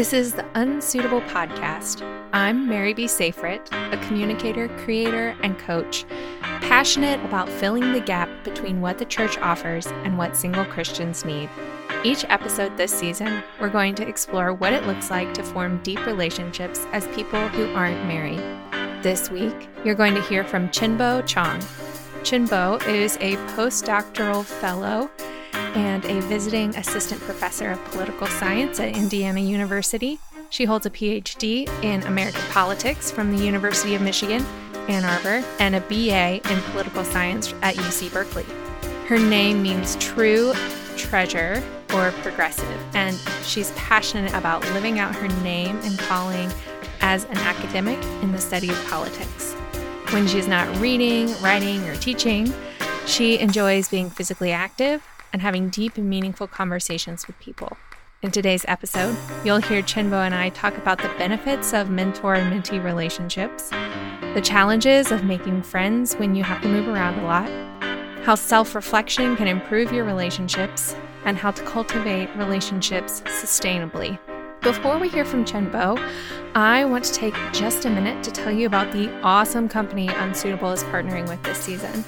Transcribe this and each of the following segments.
This is the Unsuitable Podcast. I'm Mary B. Safrit, a communicator, creator, and coach, passionate about filling the gap between what the church offers and what single Christians need. Each episode this season, we're going to explore what it looks like to form deep relationships as people who aren't married. This week, you're going to hear from Chinbo Chong. Chinbo is a postdoctoral fellow and a visiting assistant professor of political science at Indiana University. She holds a PhD in American politics from the University of Michigan, Ann Arbor, and a BA in political science at UC Berkeley. Her name means true treasure or progressive, and she's passionate about living out her name and calling as an academic in the study of politics. When she's not reading, writing, or teaching, she enjoys being physically active and having deep and meaningful conversations with people. In today's episode, you'll hear Chinbo and I talk about the benefits of mentor and mentee relationships, the challenges of making friends when you have to move around a lot, how self reflection can improve your relationships, and how to cultivate relationships sustainably. Before we hear from Chinbo, I want to take just a minute to tell you about the awesome company Unsuitable is partnering with this season.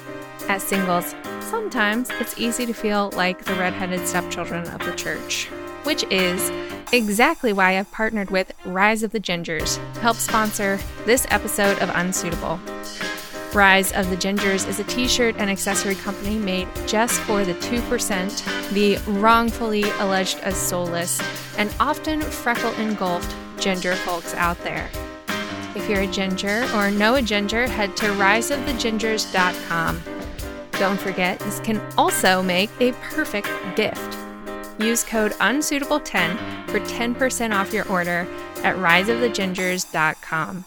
As singles, sometimes it's easy to feel like the redheaded stepchildren of the church, which is exactly why I've partnered with Rise of the Gingers to help sponsor this episode of Unsuitable. Rise of the Gingers is a t shirt and accessory company made just for the 2%, the wrongfully alleged as soulless, and often freckle engulfed ginger folks out there. If you're a ginger or know a ginger, head to riseofthegingers.com don't forget, this can also make a perfect gift. Use code unsuitable10 for 10% off your order at riseofthegingers.com.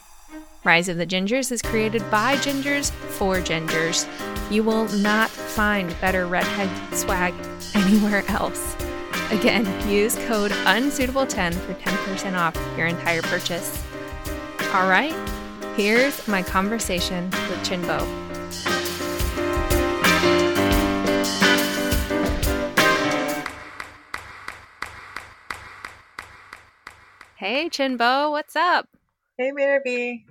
Rise of the Gingers is created by gingers for gingers. You will not find better redhead swag anywhere else. Again, use code unsuitable10 for 10% off your entire purchase. All right, here's my conversation with Chinbo. Hey, Chinbo, what's up? Hey, Mary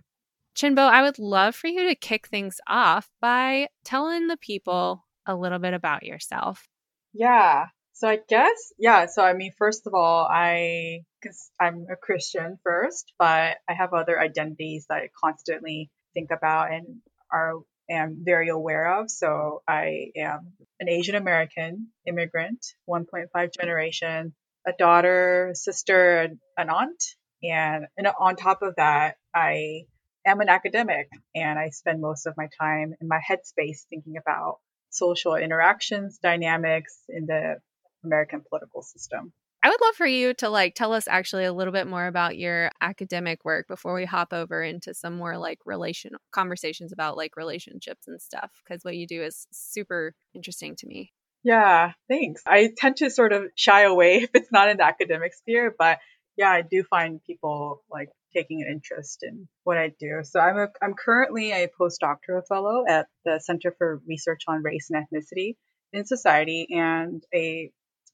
Chinbo, I would love for you to kick things off by telling the people a little bit about yourself. Yeah. So I guess, yeah. So I mean, first of all, I, because I'm a Christian first, but I have other identities that I constantly think about and are am very aware of. So I am an Asian American immigrant, 1.5 generation, a daughter, sister, an aunt. And, and on top of that, I am an academic and I spend most of my time in my headspace thinking about social interactions, dynamics in the American political system. I would love for you to like tell us actually a little bit more about your academic work before we hop over into some more like relation conversations about like relationships and stuff because what you do is super interesting to me. Yeah, thanks. I tend to sort of shy away if it's not in the academic sphere, but yeah, I do find people like taking an interest in what I do. So I'm a, I'm currently a postdoctoral fellow at the Center for Research on Race and Ethnicity in Society and a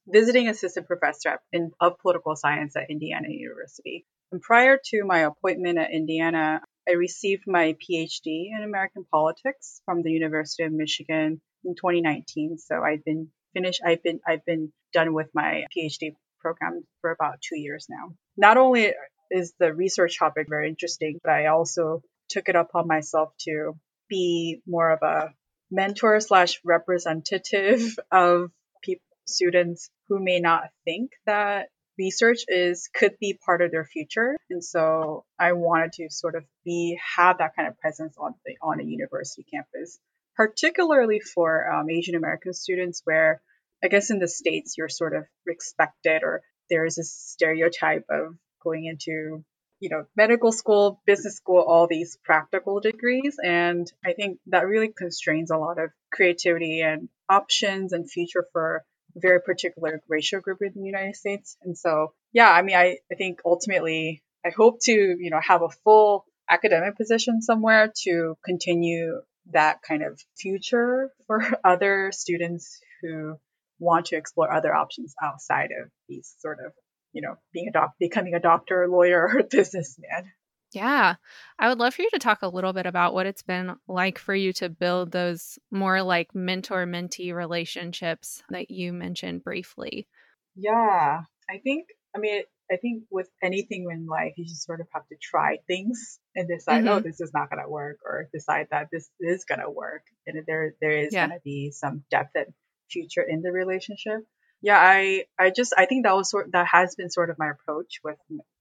visiting assistant professor in, of political science at Indiana University. And prior to my appointment at Indiana, I received my PhD in American politics from the University of Michigan in 2019. So I've been finished. I've been I've been done with my PhD program for about two years now. Not only is the research topic very interesting, but I also took it upon myself to be more of a mentor slash representative of people, students who may not think that research is could be part of their future and so i wanted to sort of be have that kind of presence on the on a university campus particularly for um, Asian American students, where I guess in the States you're sort of expected or there's a stereotype of going into, you know, medical school, business school, all these practical degrees. And I think that really constrains a lot of creativity and options and future for very particular racial group in the United States. And so, yeah, I mean, I, I think ultimately I hope to, you know, have a full academic position somewhere to continue that kind of future for other students who want to explore other options outside of these sort of you know, being a doc, becoming a doctor, lawyer, or businessman. Yeah. I would love for you to talk a little bit about what it's been like for you to build those more like mentor mentee relationships that you mentioned briefly. Yeah. I think, I mean, I think with anything in life, you just sort of have to try things and decide, oh, mm-hmm. oh, this is not going to work, or decide that this is going to work, and there there is yeah. going to be some depth and future in the relationship. Yeah, I I just I think that was sort that has been sort of my approach with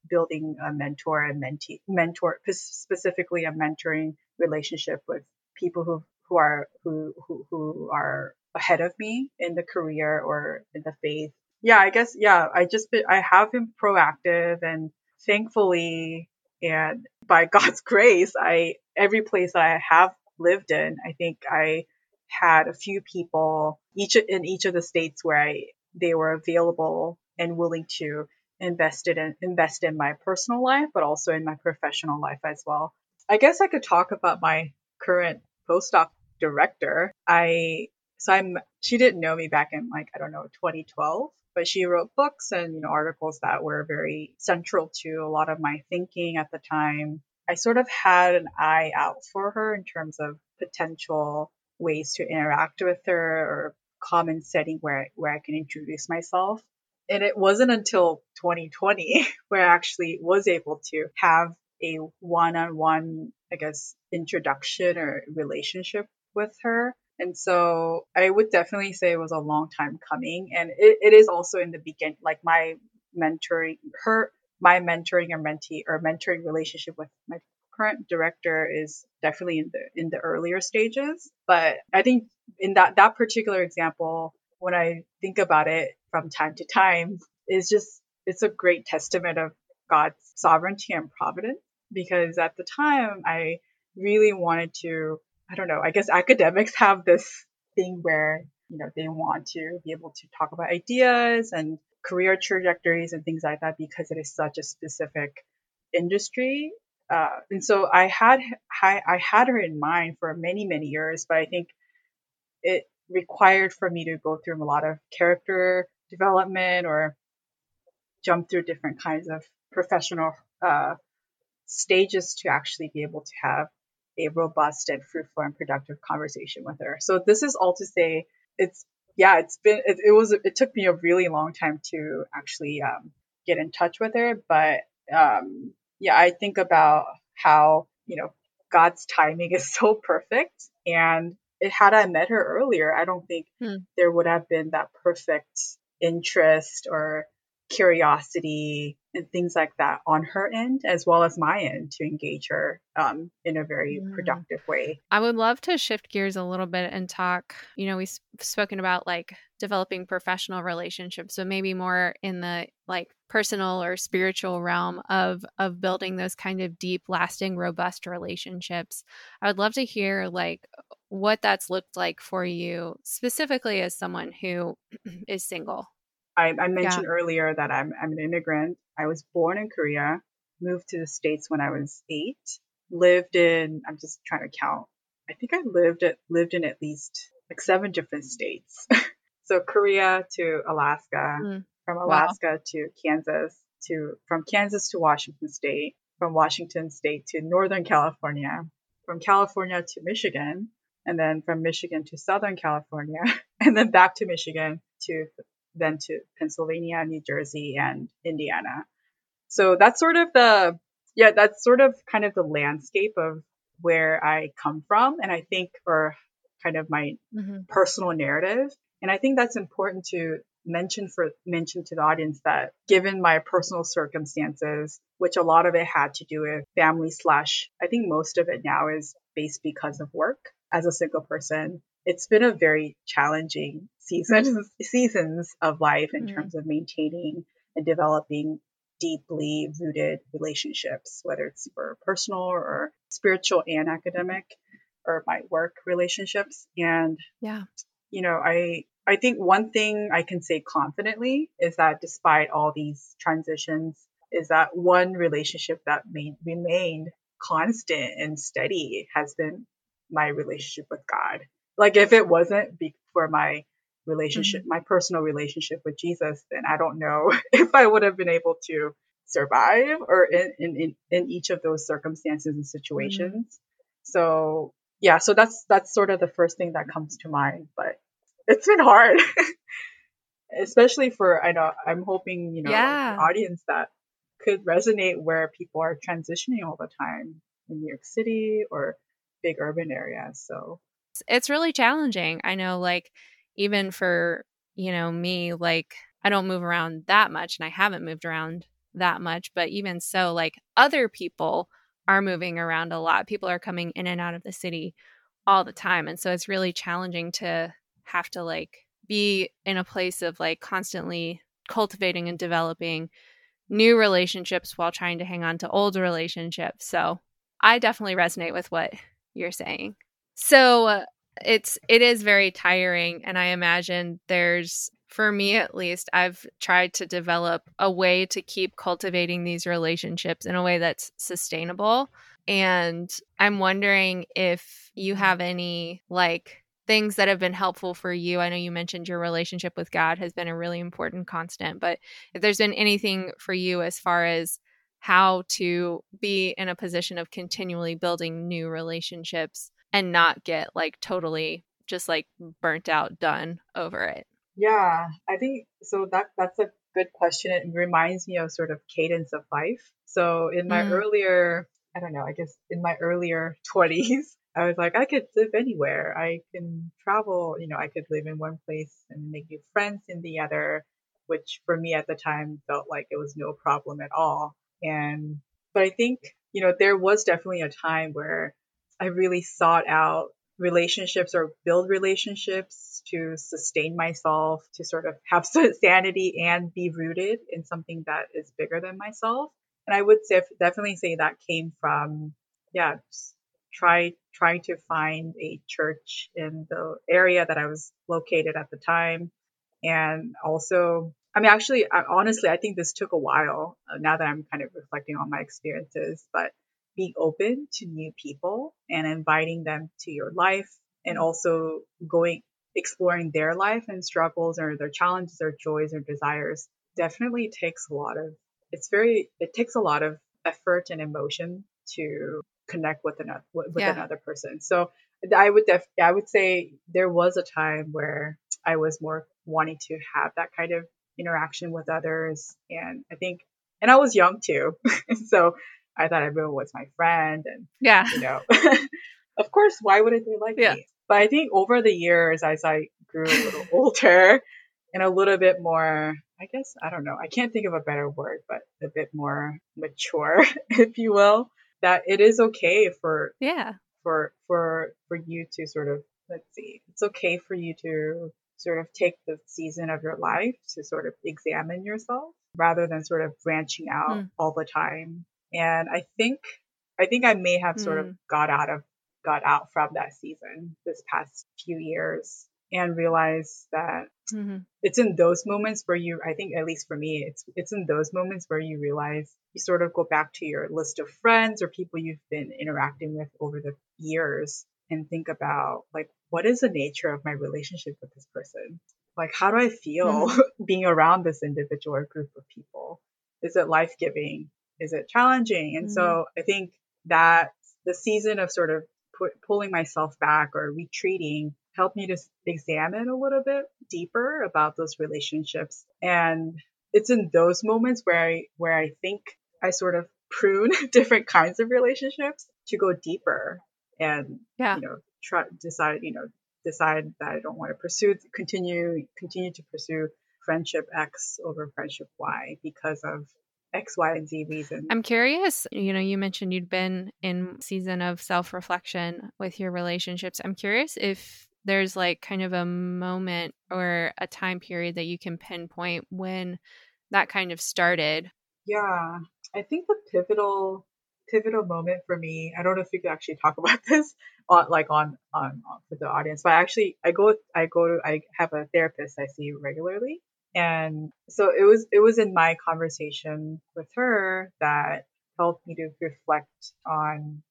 building a mentor and mentee mentor specifically a mentoring relationship with people who who are who who, who are ahead of me in the career or in the faith yeah, I guess, yeah, I just, I have been proactive and thankfully, and by God's grace, I, every place that I have lived in, I think I had a few people each in each of the states where I, they were available and willing to invest in, invest in my personal life, but also in my professional life as well. I guess I could talk about my current postdoc director. I, so I'm, she didn't know me back in like, I don't know, 2012 but she wrote books and you know articles that were very central to a lot of my thinking at the time. I sort of had an eye out for her in terms of potential ways to interact with her or common setting where where I can introduce myself. And it wasn't until 2020 where I actually was able to have a one-on-one, I guess, introduction or relationship with her. And so I would definitely say it was a long time coming. And it, it is also in the beginning, like my mentoring, her, my mentoring or mentee or mentoring relationship with my current director is definitely in the in the earlier stages. But I think in that that particular example, when I think about it from time to time, is just it's a great testament of God's sovereignty and providence. Because at the time I really wanted to I don't know, I guess academics have this thing where, you know, they want to be able to talk about ideas and career trajectories and things like that because it is such a specific industry. Uh, and so I had I, I had her in mind for many many years, but I think it required for me to go through a lot of character development or jump through different kinds of professional uh, stages to actually be able to have a robust and fruitful and productive conversation with her. So this is all to say it's yeah, it's been it, it was it took me a really long time to actually um, get in touch with her, but um, yeah, I think about how you know God's timing is so perfect, and it, had I met her earlier, I don't think hmm. there would have been that perfect interest or curiosity and things like that on her end as well as my end to engage her um, in a very productive way. I would love to shift gears a little bit and talk. You know, we've spoken about like developing professional relationships, so maybe more in the like personal or spiritual realm of of building those kind of deep, lasting, robust relationships. I would love to hear like what that's looked like for you specifically as someone who is single I, I mentioned yeah. earlier that I'm, I'm an immigrant. I was born in Korea, moved to the States when I was eight, lived in, I'm just trying to count. I think I lived at, lived in at least like seven different states. so Korea to Alaska, mm. from Alaska wow. to Kansas, to, from Kansas to Washington State, from Washington State to Northern California, from California to Michigan, and then from Michigan to Southern California, and then back to Michigan to then to Pennsylvania, New Jersey, and Indiana. So that's sort of the, yeah, that's sort of kind of the landscape of where I come from. And I think, or kind of my mm-hmm. personal narrative. And I think that's important to mention for mention to the audience that given my personal circumstances, which a lot of it had to do with family slash, I think most of it now is based because of work as a single person. It's been a very challenging seasons seasons of life in mm-hmm. terms of maintaining and developing deeply rooted relationships, whether it's for personal or spiritual and academic or my work relationships. And yeah, you know, I I think one thing I can say confidently is that despite all these transitions, is that one relationship that made, remained constant and steady has been my relationship with God. Like if it wasn't be- for my relationship, mm-hmm. my personal relationship with Jesus, then I don't know if I would have been able to survive or in, in, in each of those circumstances and situations. Mm-hmm. So yeah, so that's, that's sort of the first thing that comes to mind, but it's been hard, especially for, I know, I'm hoping, you know, yeah. audience that could resonate where people are transitioning all the time in New York City or big urban areas. So it's really challenging. I know, like, even for, you know, me, like, I don't move around that much and I haven't moved around that much. But even so, like, other people are moving around a lot. People are coming in and out of the city all the time. And so it's really challenging to have to, like, be in a place of like constantly cultivating and developing new relationships while trying to hang on to old relationships. So I definitely resonate with what you're saying. So uh, it's it is very tiring and I imagine there's for me at least I've tried to develop a way to keep cultivating these relationships in a way that's sustainable and I'm wondering if you have any like things that have been helpful for you. I know you mentioned your relationship with God has been a really important constant, but if there's been anything for you as far as how to be in a position of continually building new relationships and not get like totally just like burnt out done over it. Yeah i think so that that's a good question. It reminds me of sort of cadence of life. So in my mm. earlier i don't know i guess in my earlier 20s i was like i could live anywhere. I can travel you know i could live in one place and make new friends in the other which for me at the time felt like it was no problem at all. And, but I think, you know, there was definitely a time where I really sought out relationships or build relationships to sustain myself, to sort of have some sanity and be rooted in something that is bigger than myself. And I would say, definitely say that came from, yeah, try trying to find a church in the area that I was located at the time, and also I mean, actually, I, honestly, I think this took a while uh, now that I'm kind of reflecting on my experiences, but being open to new people and inviting them to your life and mm-hmm. also going, exploring their life and struggles or their challenges or joys or desires definitely takes a lot of, it's very, it takes a lot of effort and emotion to connect with another, with yeah. another person. So I would def, I would say there was a time where I was more wanting to have that kind of interaction with others. And I think, and I was young too. so I thought everyone was my friend. And, yeah, you know, of course, why wouldn't they like yeah. me? But I think over the years, as I grew a little older and a little bit more, I guess, I don't know, I can't think of a better word, but a bit more mature, if you will, that it is okay for, yeah, for, for, for you to sort of, let's see, it's okay for you to sort of take the season of your life to sort of examine yourself rather than sort of branching out mm. all the time. And I think, I think I may have mm. sort of hmm. got out of, got out from that season this past few years and realized that mm-hmm. it's in those moments where you, I think at least for me, it's, it's in those moments where you realize you sort of go back to your list of friends or people you've been interacting with over the years and think about like what is the nature of my relationship with this person? Like how do I feel mm-hmm. being around this individual or group of people? Is it life giving? Is it challenging? And mm-hmm. so I think that the season of sort of put, pulling myself back or retreating helped me to examine a little bit deeper about those relationships. And it's in those moments where I, where I think I sort of prune different kinds of relationships to go deeper and yeah. you know try decide you know decide that I don't want to pursue continue continue to pursue friendship X over friendship Y because of X, Y, and Z reasons. I'm curious, you know, you mentioned you'd been in season of self-reflection with your relationships. I'm curious if there's like kind of a moment or a time period that you can pinpoint when that kind of started. Yeah. I think the pivotal pivotal moment for me. I don't know if you could actually talk about this on like on on, on for the audience, but I actually I go I go to I have a therapist I see regularly, and so it was it was in my conversation with her that helped me to reflect on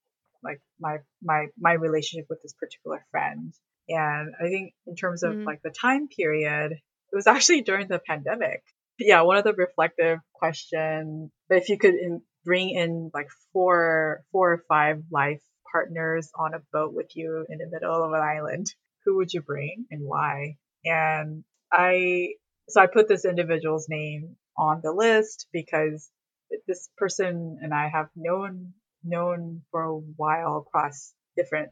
like my my my relationship with this particular friend And I think in terms of mm. like the time period, it was actually during the pandemic. Yeah, one of the reflective questions, but if you could in, bring in like four, four or five life partners on a boat with you in the middle of an island, who would you bring and why? And I, so I put this individual's name on the list because this person and I have known known for a while across different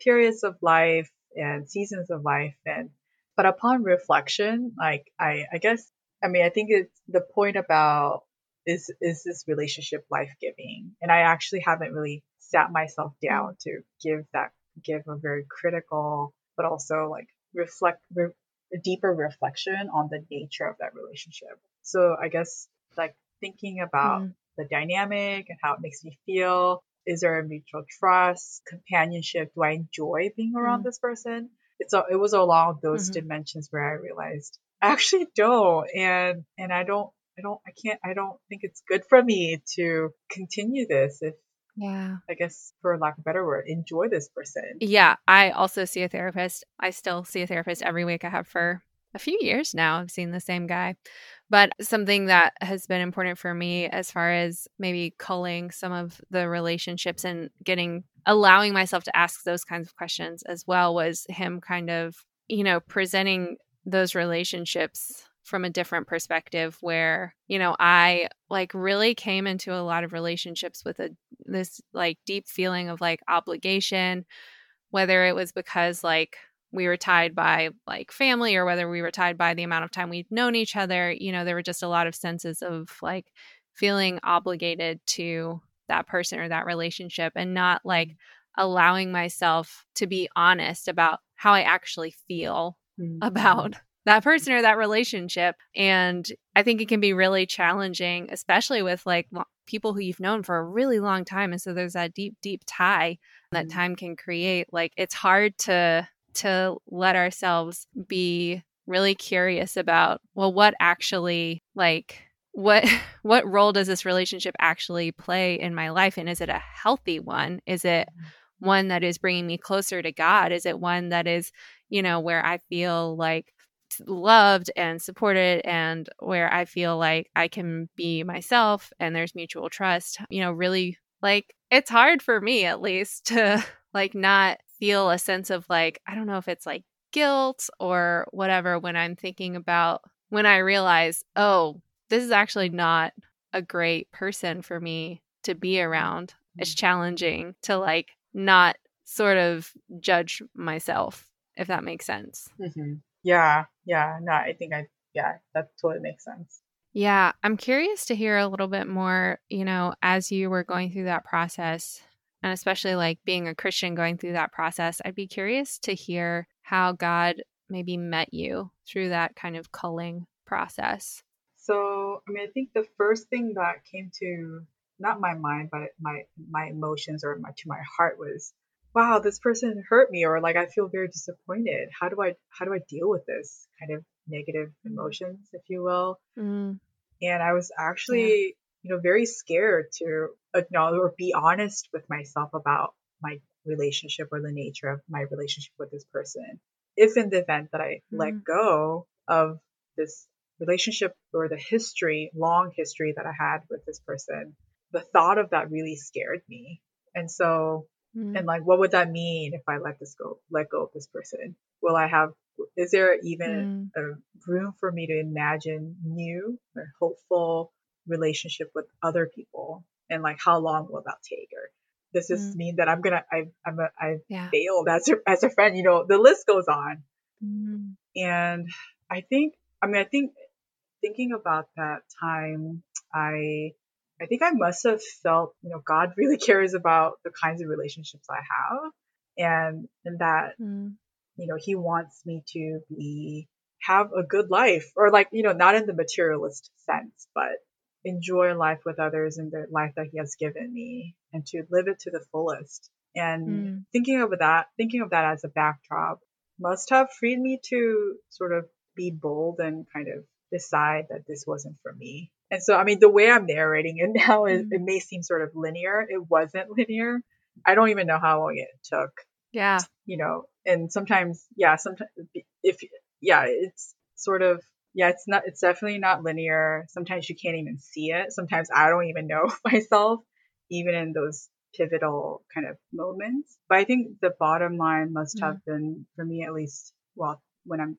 periods of life and seasons of life. And but upon reflection like I I guess I mean I think it's the point about is is this relationship life giving and I actually haven't really sat myself down to give that give a very critical but also like reflect re- deeper reflection on the nature of that relationship so I guess like thinking about mm. the dynamic and how it makes me feel. Is there a mutual trust, companionship? Do I enjoy being around mm. this person? It's a, it was along those mm-hmm. dimensions where I realized I actually don't, and and I don't I don't I can't I don't think it's good for me to continue this if yeah. I guess for lack of a better word, enjoy this person. Yeah. I also see a therapist. I still see a therapist every week. I have for a few years now. I've seen the same guy. But something that has been important for me as far as maybe culling some of the relationships and getting allowing myself to ask those kinds of questions as well was him kind of, you know, presenting those relationships from a different perspective where you know i like really came into a lot of relationships with a this like deep feeling of like obligation whether it was because like we were tied by like family or whether we were tied by the amount of time we'd known each other you know there were just a lot of senses of like feeling obligated to that person or that relationship and not like mm-hmm. allowing myself to be honest about how i actually feel mm-hmm. about that person or that relationship. And i think it can be really challenging especially with like people who you've known for a really long time. And so there's that deep deep tie that mm-hmm. time can create. Like it's hard to to let ourselves be really curious about well what actually like what what role does this relationship actually play in my life? And is it a healthy one? Is it mm-hmm. one that is bringing me closer to god? Is it one that is you know where i feel like loved and supported and where i feel like i can be myself and there's mutual trust you know really like it's hard for me at least to like not feel a sense of like, I don't know if it's like guilt or whatever when I'm thinking about when I realize, oh, this is actually not a great person for me to be around. It's mm. challenging to like not sort of judge myself, if that makes sense. Mm-hmm. Yeah, yeah. No, I think I, yeah, that totally makes sense. Yeah, I'm curious to hear a little bit more, you know, as you were going through that process, and especially like being a Christian going through that process, I'd be curious to hear how God maybe met you through that kind of culling process. So, I mean, I think the first thing that came to not my mind, but my my emotions or my to my heart was, wow, this person hurt me, or like I feel very disappointed. How do I how do I deal with this kind of negative emotions, if you will? Mm. And I was actually you know, very scared to acknowledge or be honest with myself about my relationship or the nature of my relationship with this person. If in the event that I mm-hmm. let go of this relationship or the history, long history that I had with this person, the thought of that really scared me. And so, mm-hmm. and like, what would that mean if I let this go, let go of this person? Will I have, is there even mm-hmm. a room for me to imagine new or hopeful relationship with other people and like how long will that take or does this mm. mean that i'm gonna I, i'm a, i yeah. failed as a, as a friend you know the list goes on mm. and i think i mean i think thinking about that time i i think i must have felt you know god really cares about the kinds of relationships i have and and that mm. you know he wants me to be have a good life or like you know not in the materialist sense but enjoy life with others and the life that he has given me and to live it to the fullest. And mm. thinking of that, thinking of that as a backdrop must have freed me to sort of be bold and kind of decide that this wasn't for me. And so, I mean, the way I'm narrating it now, is, it may seem sort of linear. It wasn't linear. I don't even know how long it took Yeah. You know, and sometimes, yeah, sometimes if, yeah, it's sort of, yeah, it's not, it's definitely not linear. Sometimes you can't even see it. Sometimes I don't even know myself, even in those pivotal kind of moments. But I think the bottom line must have mm-hmm. been, for me at least, well, when I'm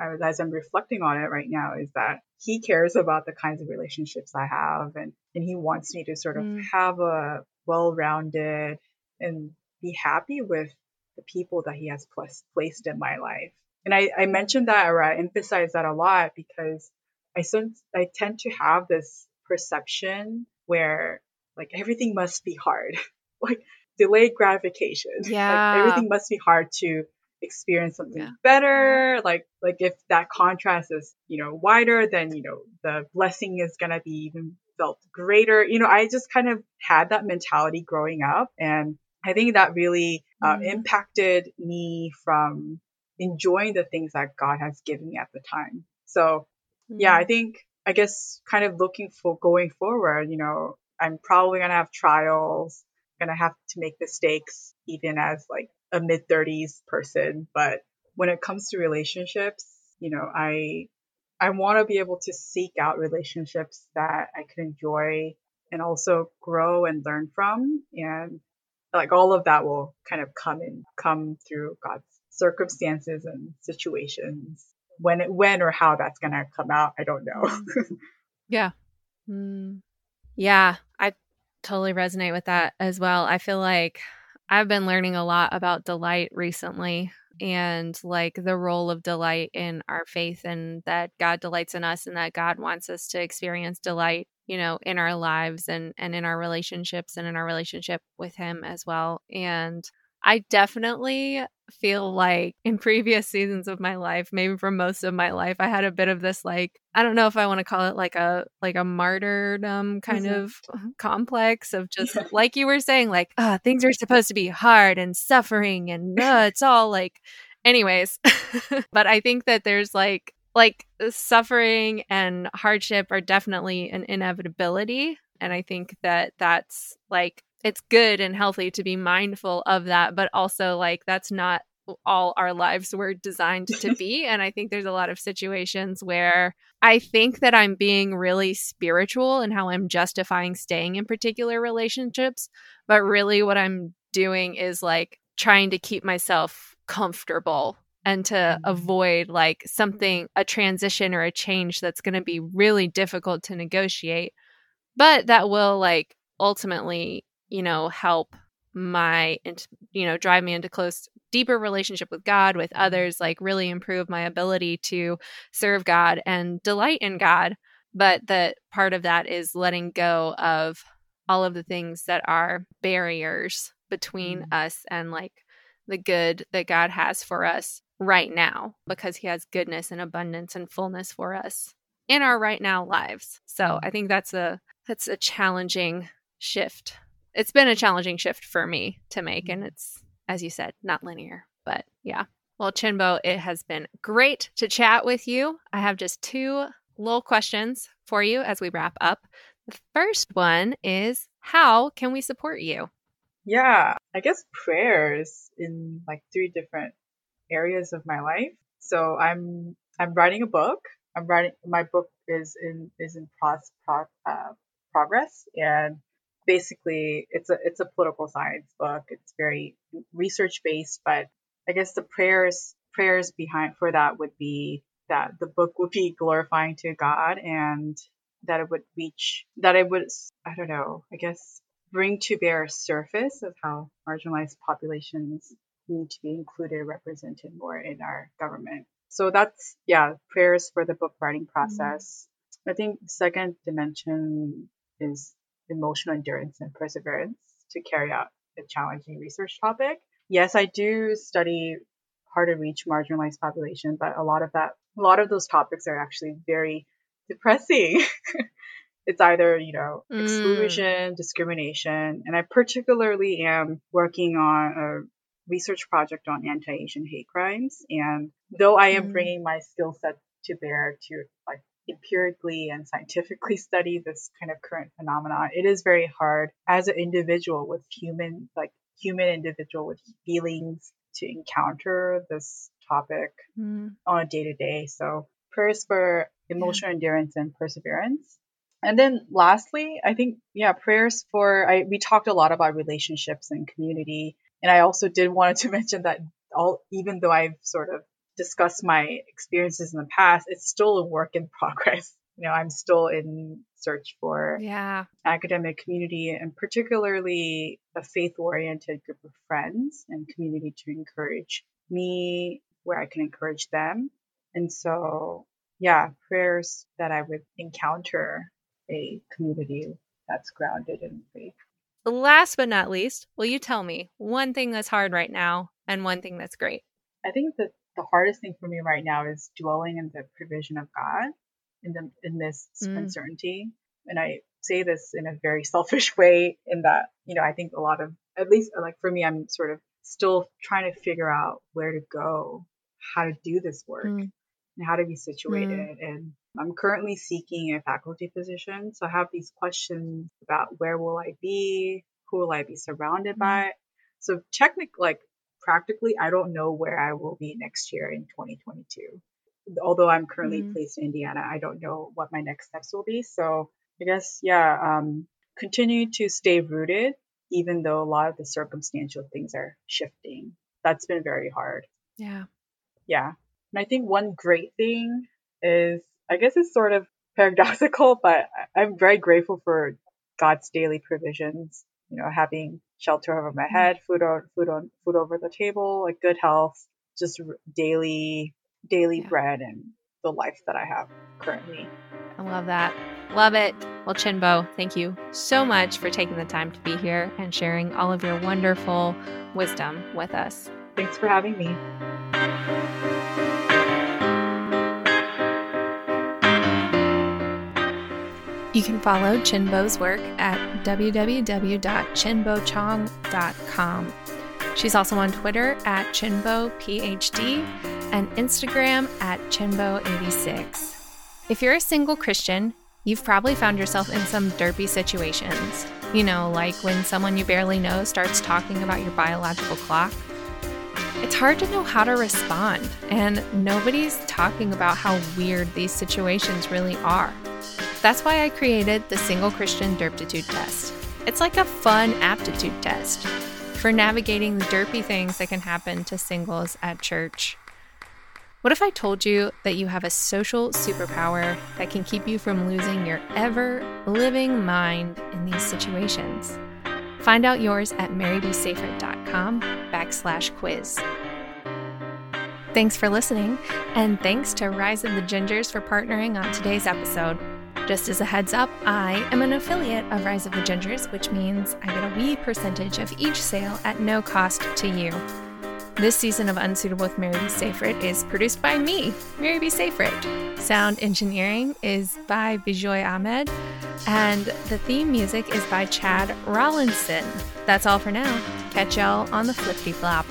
as I'm reflecting on it right now, is that he cares about the kinds of relationships I have, and and he wants me to sort of mm. have a well-rounded and be happy with the people that he has plus, placed in my life. And I, I mentioned that or I emphasize that a lot because I sense I tend to have this perception where like everything must be hard, like delayed gratification. Yeah, like, everything must be hard to experience something yeah. better like like if that contrast is you know wider then you know the blessing is going to be even felt greater you know i just kind of had that mentality growing up and i think that really uh, mm-hmm. impacted me from enjoying the things that god has given me at the time so mm-hmm. yeah i mm-hmm. think i guess kind of looking for going forward you know i'm probably going to have trials going to have to make mistakes even as like a mid 30s person, but when it comes to relationships, you know, I I want to be able to seek out relationships that I can enjoy and also grow and learn from and like all of that will kind of come in come through God's circumstances and situations. When it when or how that's going to come out, I don't know. yeah. Mm. Yeah, I totally resonate with that as well. I feel like I've been learning a lot about delight recently and like the role of delight in our faith and that God delights in us and that God wants us to experience delight, you know, in our lives and and in our relationships and in our relationship with him as well. And I definitely feel like in previous seasons of my life, maybe for most of my life, I had a bit of this like I don't know if I want to call it like a like a martyrdom kind mm-hmm. of complex of just yeah. like you were saying, like uh, things are supposed to be hard and suffering and uh, it's all like anyways. but I think that there's like like suffering and hardship are definitely an inevitability and I think that that's like it's good and healthy to be mindful of that, but also like that's not all our lives were designed to be. and I think there's a lot of situations where I think that I'm being really spiritual and how I'm justifying staying in particular relationships. But really, what I'm doing is like trying to keep myself comfortable and to mm-hmm. avoid like something, a transition or a change that's going to be really difficult to negotiate, but that will like ultimately you know, help my, you know, drive me into close, deeper relationship with God, with mm-hmm. others, like really improve my ability to serve God and delight in God. But that part of that is letting go of all of the things that are barriers between mm. us and like the good that God has for us right now because he has goodness and abundance and fullness for us in our right now lives. So mm. I think that's a that's a challenging shift it's been a challenging shift for me to make and it's as you said not linear but yeah. Well chinbo it has been great to chat with you. I have just two little questions for you as we wrap up. The first one is how can we support you? Yeah i guess prayers in like three different areas of my life. So i'm i'm writing a book. I'm writing my book is in is in pros, pro, uh, progress and basically it's a it's a political science book. It's very research based, but I guess the prayers prayers behind for that would be that the book would be glorifying to God and that it would reach that it would I don't know, I guess bring to bear a surface of how marginalized populations need to be included represented more in our government. So that's yeah, prayers for the book writing process. Mm-hmm. I think the second dimension is emotional endurance and perseverance to carry out a challenging research topic. Yes, I do study hard to reach marginalized population, but a lot of that, a lot of those topics are actually very depressing. it's either, you know, exclusion, mm. discrimination, and I particularly am working on a research project on anti-Asian hate crimes. And though I am mm. bringing my skill set to bear to like empirically and scientifically study this kind of current phenomenon, it is very hard as an individual with human, like human individual with feelings to encounter this topic mm. on a day to day. So prayers for emotional yeah. endurance and perseverance. And then lastly, I think, yeah, prayers for, I, we talked a lot about relationships and community. And I also did want to mention that all, even though I've sort of discussed my experiences in the past, it's still a work in progress. You know, I'm still in search for yeah academic community and particularly a faith oriented group of friends and community to encourage me where I can encourage them. And so, yeah, prayers that I would encounter a community that's grounded in faith. Last but not least, will you tell me one thing that's hard right now and one thing that's great? I think that the hardest thing for me right now is dwelling in the provision of God in the in this mm. uncertainty. And I say this in a very selfish way in that, you know, I think a lot of at least like for me, I'm sort of still trying to figure out where to go, how to do this work, mm. and how to be situated. Mm. And I'm currently seeking a faculty position. So I have these questions about where will I be? Who will I be surrounded mm. by? So technically, like practically, I don't know where I will be next year in 2022. Although I'm currently mm. placed in Indiana, I don't know what my next steps will be. So I guess, yeah, um, continue to stay rooted, even though a lot of the circumstantial things are shifting. That's been very hard. Yeah. Yeah. And I think one great thing is, I guess it's sort of paradoxical, but I'm very grateful for God's daily provisions. You know, having shelter over my mm-hmm. head, food on food on food over the table, like good health, just daily daily yeah. bread and the life that I have currently. I love that. Love it. Well, Chinbo, thank you so much for taking the time to be here and sharing all of your wonderful wisdom with us. Thanks for having me. You can follow Chinbo's work at www.chinbochong.com. She's also on Twitter at ChinboPhD and Instagram at Chinbo86. If you're a single Christian, you've probably found yourself in some derpy situations. You know, like when someone you barely know starts talking about your biological clock. It's hard to know how to respond, and nobody's talking about how weird these situations really are. That's why I created the Single Christian Derptitude Test. It's like a fun aptitude test for navigating the derpy things that can happen to singles at church. What if I told you that you have a social superpower that can keep you from losing your ever living mind in these situations? Find out yours at marybsafrit.com backslash quiz. Thanks for listening, and thanks to Rise of the Gingers for partnering on today's episode. Just as a heads up, I am an affiliate of Rise of the Gingers, which means I get a wee percentage of each sale at no cost to you. This season of Unsuitable with Mary B. Safrit is produced by me, Mary B. Safrit. Sound engineering is by Bijoy Ahmed, and the theme music is by Chad Rollinson. That's all for now. Catch y'all on the flippy flop.